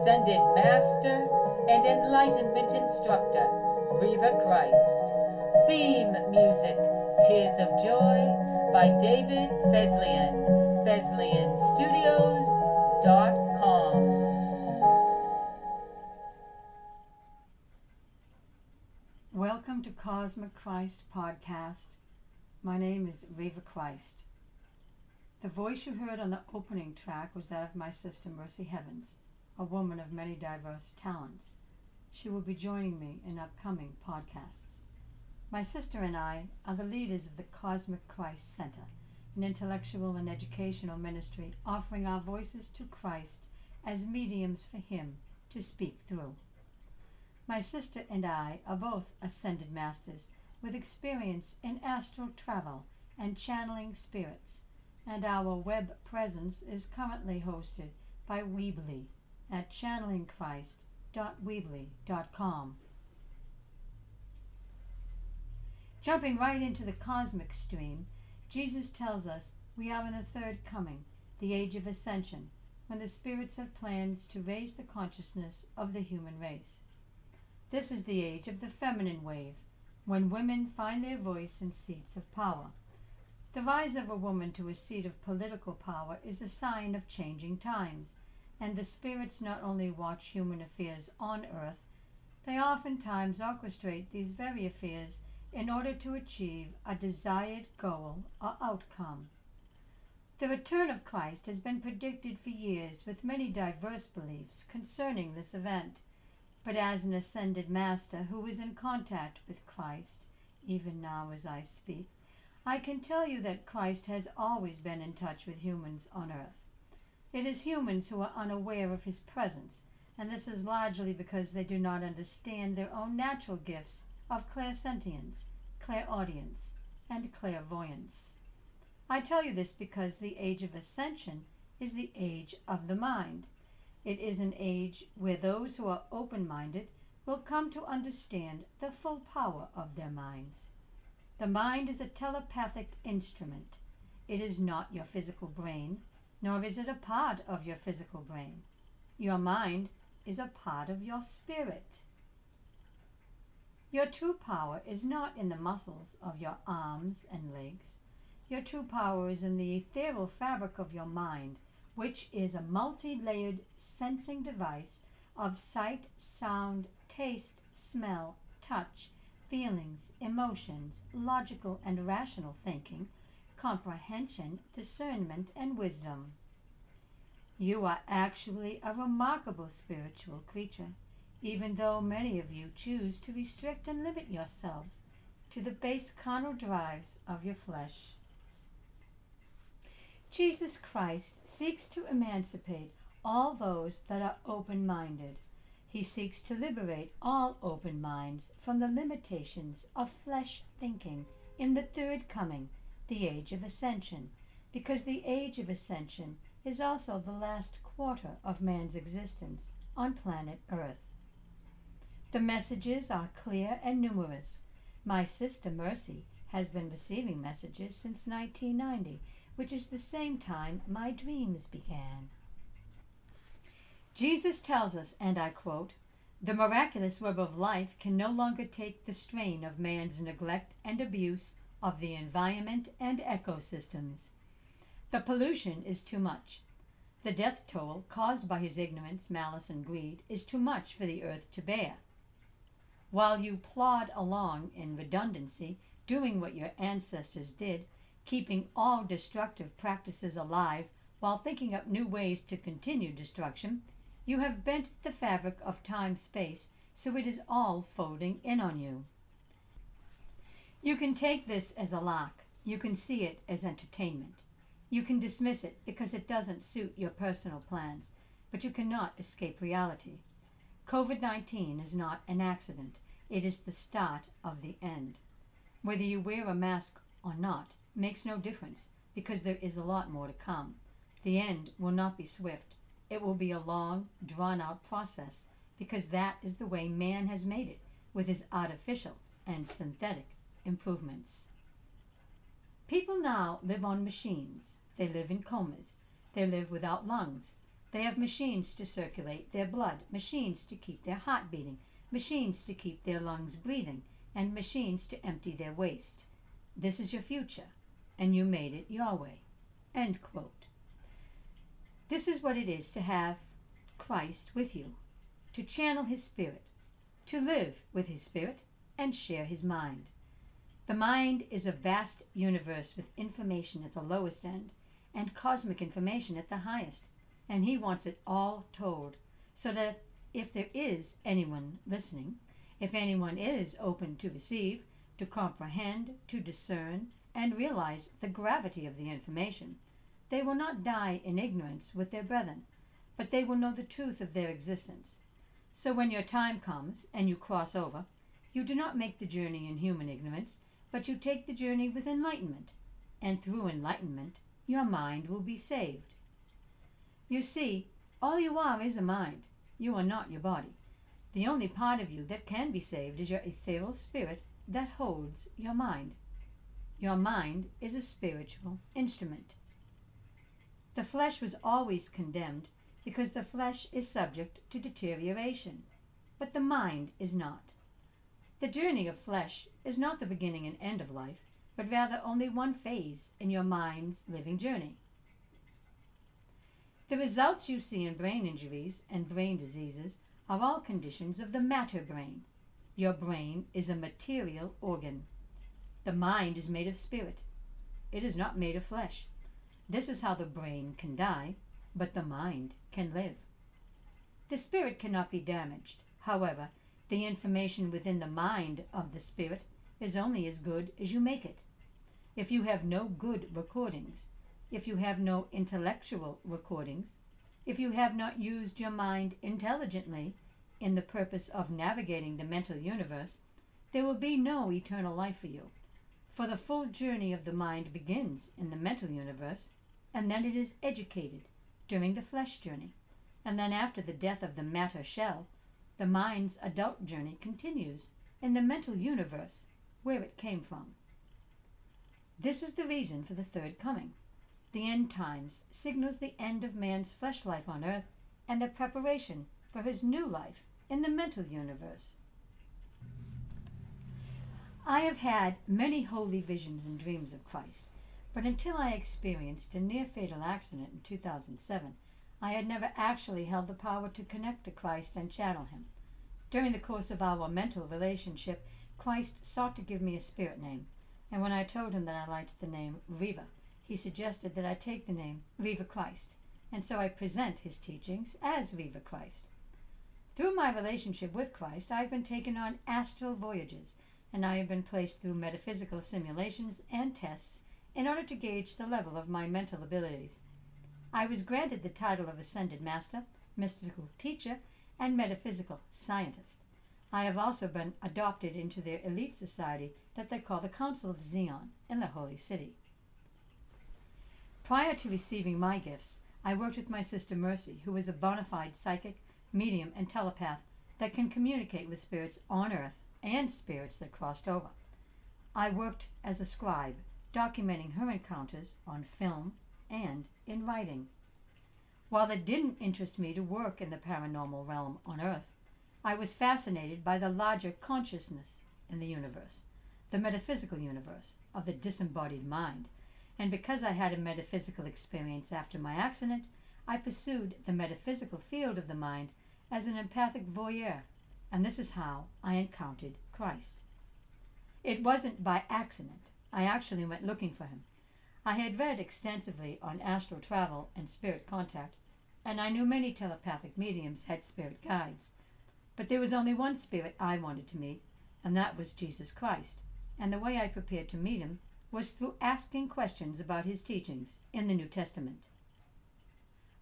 Ascended Master and Enlightenment Instructor, Reva Christ. Theme music, Tears of Joy, by David Fesliyan. FesliyanStudios.com. Welcome to Cosmic Christ Podcast. My name is Reva Christ. The voice you heard on the opening track was that of my sister Mercy Heavens, a woman of many diverse talents. She will be joining me in upcoming podcasts. My sister and I are the leaders of the Cosmic Christ Center, an intellectual and educational ministry offering our voices to Christ as mediums for Him to speak through. My sister and I are both ascended masters with experience in astral travel and channeling spirits, and our web presence is currently hosted by Weebly at channelingchrist.weebly.com. Jumping right into the cosmic stream, Jesus tells us we are in the third coming, the age of ascension, when the spirits have plans to raise the consciousness of the human race. This is the age of the feminine wave, when women find their voice in seats of power. The rise of a woman to a seat of political power is a sign of changing times, and the spirits not only watch human affairs on earth, they oftentimes orchestrate these very affairs in order to achieve a desired goal or outcome. The return of Christ has been predicted for years with many diverse beliefs concerning this event. But as an ascended Master who is in contact with Christ, even now as I speak, I can tell you that Christ has always been in touch with humans on earth. It is humans who are unaware of his presence, and this is largely because they do not understand their own natural gifts of clairsentience, clairaudience, and clairvoyance. I tell you this because the age of ascension is the age of the mind. It is an age where those who are open minded will come to understand the full power of their minds. The mind is a telepathic instrument. It is not your physical brain, nor is it a part of your physical brain. Your mind is a part of your spirit. Your true power is not in the muscles of your arms and legs. Your true power is in the ethereal fabric of your mind which is a multi-layered sensing device of sight, sound, taste, smell, touch, feelings, emotions, logical and rational thinking, comprehension, discernment, and wisdom. You are actually a remarkable spiritual creature, even though many of you choose to restrict and limit yourselves to the base carnal drives of your flesh. Jesus Christ seeks to emancipate all those that are open minded. He seeks to liberate all open minds from the limitations of flesh thinking in the third coming, the age of ascension, because the age of ascension is also the last quarter of man's existence on planet Earth. The messages are clear and numerous. My sister Mercy has been receiving messages since 1990 which is the same time my dreams began. Jesus tells us, and I quote, the miraculous web of life can no longer take the strain of man's neglect and abuse of the environment and ecosystems. The pollution is too much. The death toll caused by his ignorance, malice, and greed is too much for the earth to bear. While you plod along in redundancy, doing what your ancestors did, keeping all destructive practices alive while thinking up new ways to continue destruction, you have bent the fabric of time space so it is all folding in on you. You can take this as a lark. You can see it as entertainment. You can dismiss it because it doesn't suit your personal plans, but you cannot escape reality. COVID 19 is not an accident, it is the start of the end. Whether you wear a mask or not, makes no difference because there is a lot more to come. The end will not be swift. It will be a long, drawn out process because that is the way man has made it with his artificial and synthetic improvements. People now live on machines. They live in comas. They live without lungs. They have machines to circulate their blood, machines to keep their heart beating, machines to keep their lungs breathing, and machines to empty their waste. This is your future, and you made it your way. End quote. This is what it is to have Christ with you, to channel His Spirit, to live with His Spirit, and share His mind. The mind is a vast universe with information at the lowest end and cosmic information at the highest, and He wants it all told, so that if there is anyone listening, if anyone is open to receive, to comprehend, to discern, and realize the gravity of the information, they will not die in ignorance with their brethren, but they will know the truth of their existence. So when your time comes and you cross over, you do not make the journey in human ignorance, but you take the journey with enlightenment, and through enlightenment your mind will be saved. You see, all you are is a mind. You are not your body. The only part of you that can be saved is your ethereal spirit that holds your mind. Your mind is a spiritual instrument. The flesh was always condemned because the flesh is subject to deterioration, but the mind is not. The journey of flesh is not the beginning and end of life, but rather only one phase in your mind's living journey. The results you see in brain injuries and brain diseases are all conditions of the matter brain. Your brain is a material organ. The mind is made of spirit. It is not made of flesh. This is how the brain can die, but the mind can live. The spirit cannot be damaged. However, the information within the mind of the spirit is only as good as you make it. If you have no good recordings, if you have no intellectual recordings, if you have not used your mind intelligently in the purpose of navigating the mental universe, there will be no eternal life for you. For the full journey of the mind begins in the mental universe, and then it is educated during the flesh journey, and then after the death of the matter shell, the mind's adult journey continues in the mental universe where it came from. This is the reason for the third coming. The end times signals the end of man's flesh life on earth and the preparation for his new life in the mental universe. I have had many holy visions and dreams of Christ, but until I experienced a near fatal accident in 2007, I had never actually held the power to connect to Christ and channel Him. During the course of our mental relationship, Christ sought to give me a spirit name, and when I told him that I liked the name Reva, he suggested that I take the name Reva Christ, and so I present his teachings as Reva Christ. Through my relationship with Christ, I have been taken on astral voyages, and I have been placed through metaphysical simulations and tests in order to gauge the level of my mental abilities. I was granted the title of Ascended Master, Mystical Teacher, and Metaphysical Scientist. I have also been adopted into their elite society that they call the Council of Zion in the Holy City. Prior to receiving my gifts, I worked with my sister Mercy, who is a bona fide psychic, medium, and telepath that can communicate with spirits on earth and spirits that crossed over. I worked as a scribe documenting her encounters on film and in writing. While it didn't interest me to work in the paranormal realm on Earth, I was fascinated by the larger consciousness in the universe, the metaphysical universe of the disembodied mind. And because I had a metaphysical experience after my accident, I pursued the metaphysical field of the mind as an empathic voyeur, and this is how I encountered Christ. It wasn't by accident. I actually went looking for him. I had read extensively on astral travel and spirit contact, and I knew many telepathic mediums had spirit guides. But there was only one spirit I wanted to meet, and that was Jesus Christ. And the way I prepared to meet him was through asking questions about his teachings in the New Testament.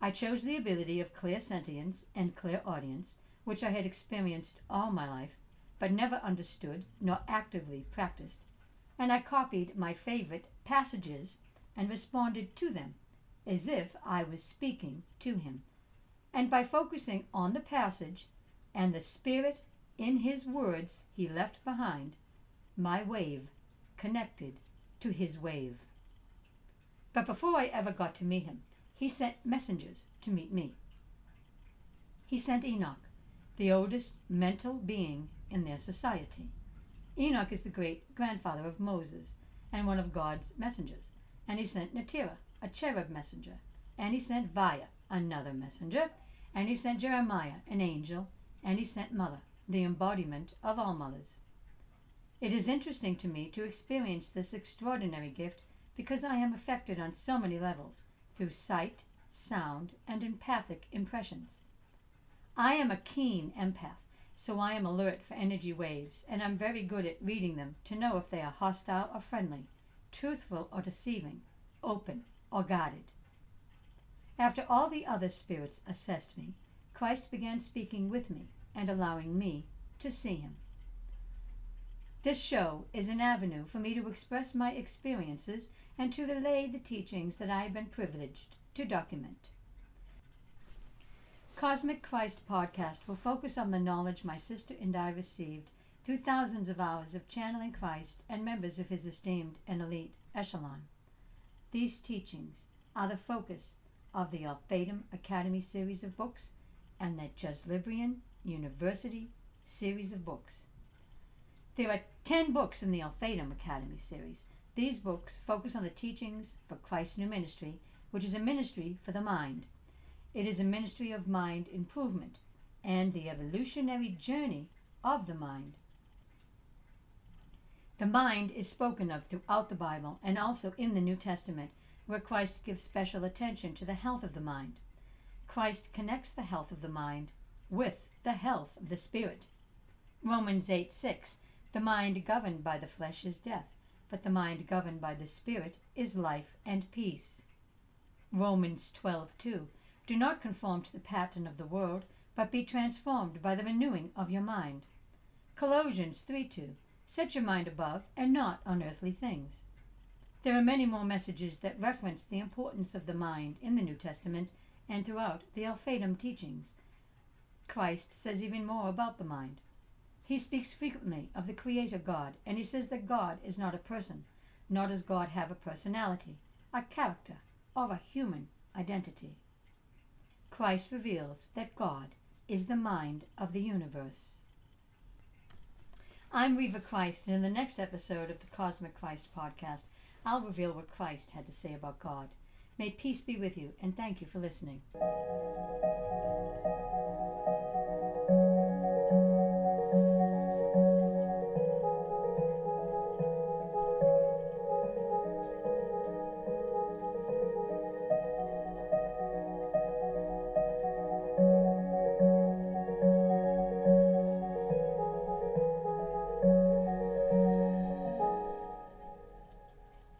I chose the ability of clairsentience and clairaudience, which I had experienced all my life, but never understood nor actively practiced, and I copied my favorite passages and responded to them as if I was speaking to him. And by focusing on the passage and the spirit in his words he left behind, my wave connected to his wave. But before I ever got to meet him, he sent messengers to meet me. he sent Enoch, the oldest mental being in their society. Enoch is the great grandfather of Moses and one of God's messengers. And he sent Natira, a cherub messenger. And he sent Vaya, another messenger. And he sent Jeremiah, an angel. And he sent Mother, the embodiment of all mothers. It is interesting to me to experience this extraordinary gift because I am affected on so many levels through sight, sound, and empathic impressions. I am a keen empath, so I am alert for energy waves, and I'm very good at reading them to know if they are hostile or friendly, truthful or deceiving, open or guarded. After all the other spirits assessed me, Christ began speaking with me and allowing me to see him. This show is an avenue for me to express my experiences and to relay the teachings that I have been privileged to document. Cosmic Christ podcast will focus on the knowledge my sister and I received through thousands of hours of channeling Christ and members of his esteemed and elite echelon. These teachings are the focus of the Alphatum Academy series of books and the Jaslibrian University series of books. There are 10 books in the Alphatum Academy series. These books focus on the teachings for Christ's new ministry, which is a ministry for the mind. It is a ministry of mind improvement and the evolutionary journey of the mind. The mind is spoken of throughout the Bible and also in the New Testament, where Christ gives special attention to the health of the mind. Christ connects the health of the mind with the health of the spirit. Romans 8 6 The mind governed by the flesh is death, but the mind governed by the spirit is life and peace. Romans 12 2 Do not conform to the pattern of the world, but be transformed by the renewing of your mind. Colossians 3 2 Set your mind above and not on earthly things. There are many more messages that reference the importance of the mind in the New Testament and throughout the Alphatum teachings. Christ says even more about the mind. He speaks frequently of the Creator God, and he says that God is not a person, nor does God have a personality, a character, or a human identity. Christ reveals that God is the mind of the universe. I'm Reva Christ, and in the next episode of the Cosmic Christ podcast, I'll reveal what Christ had to say about God. May peace be with you, and thank you for listening.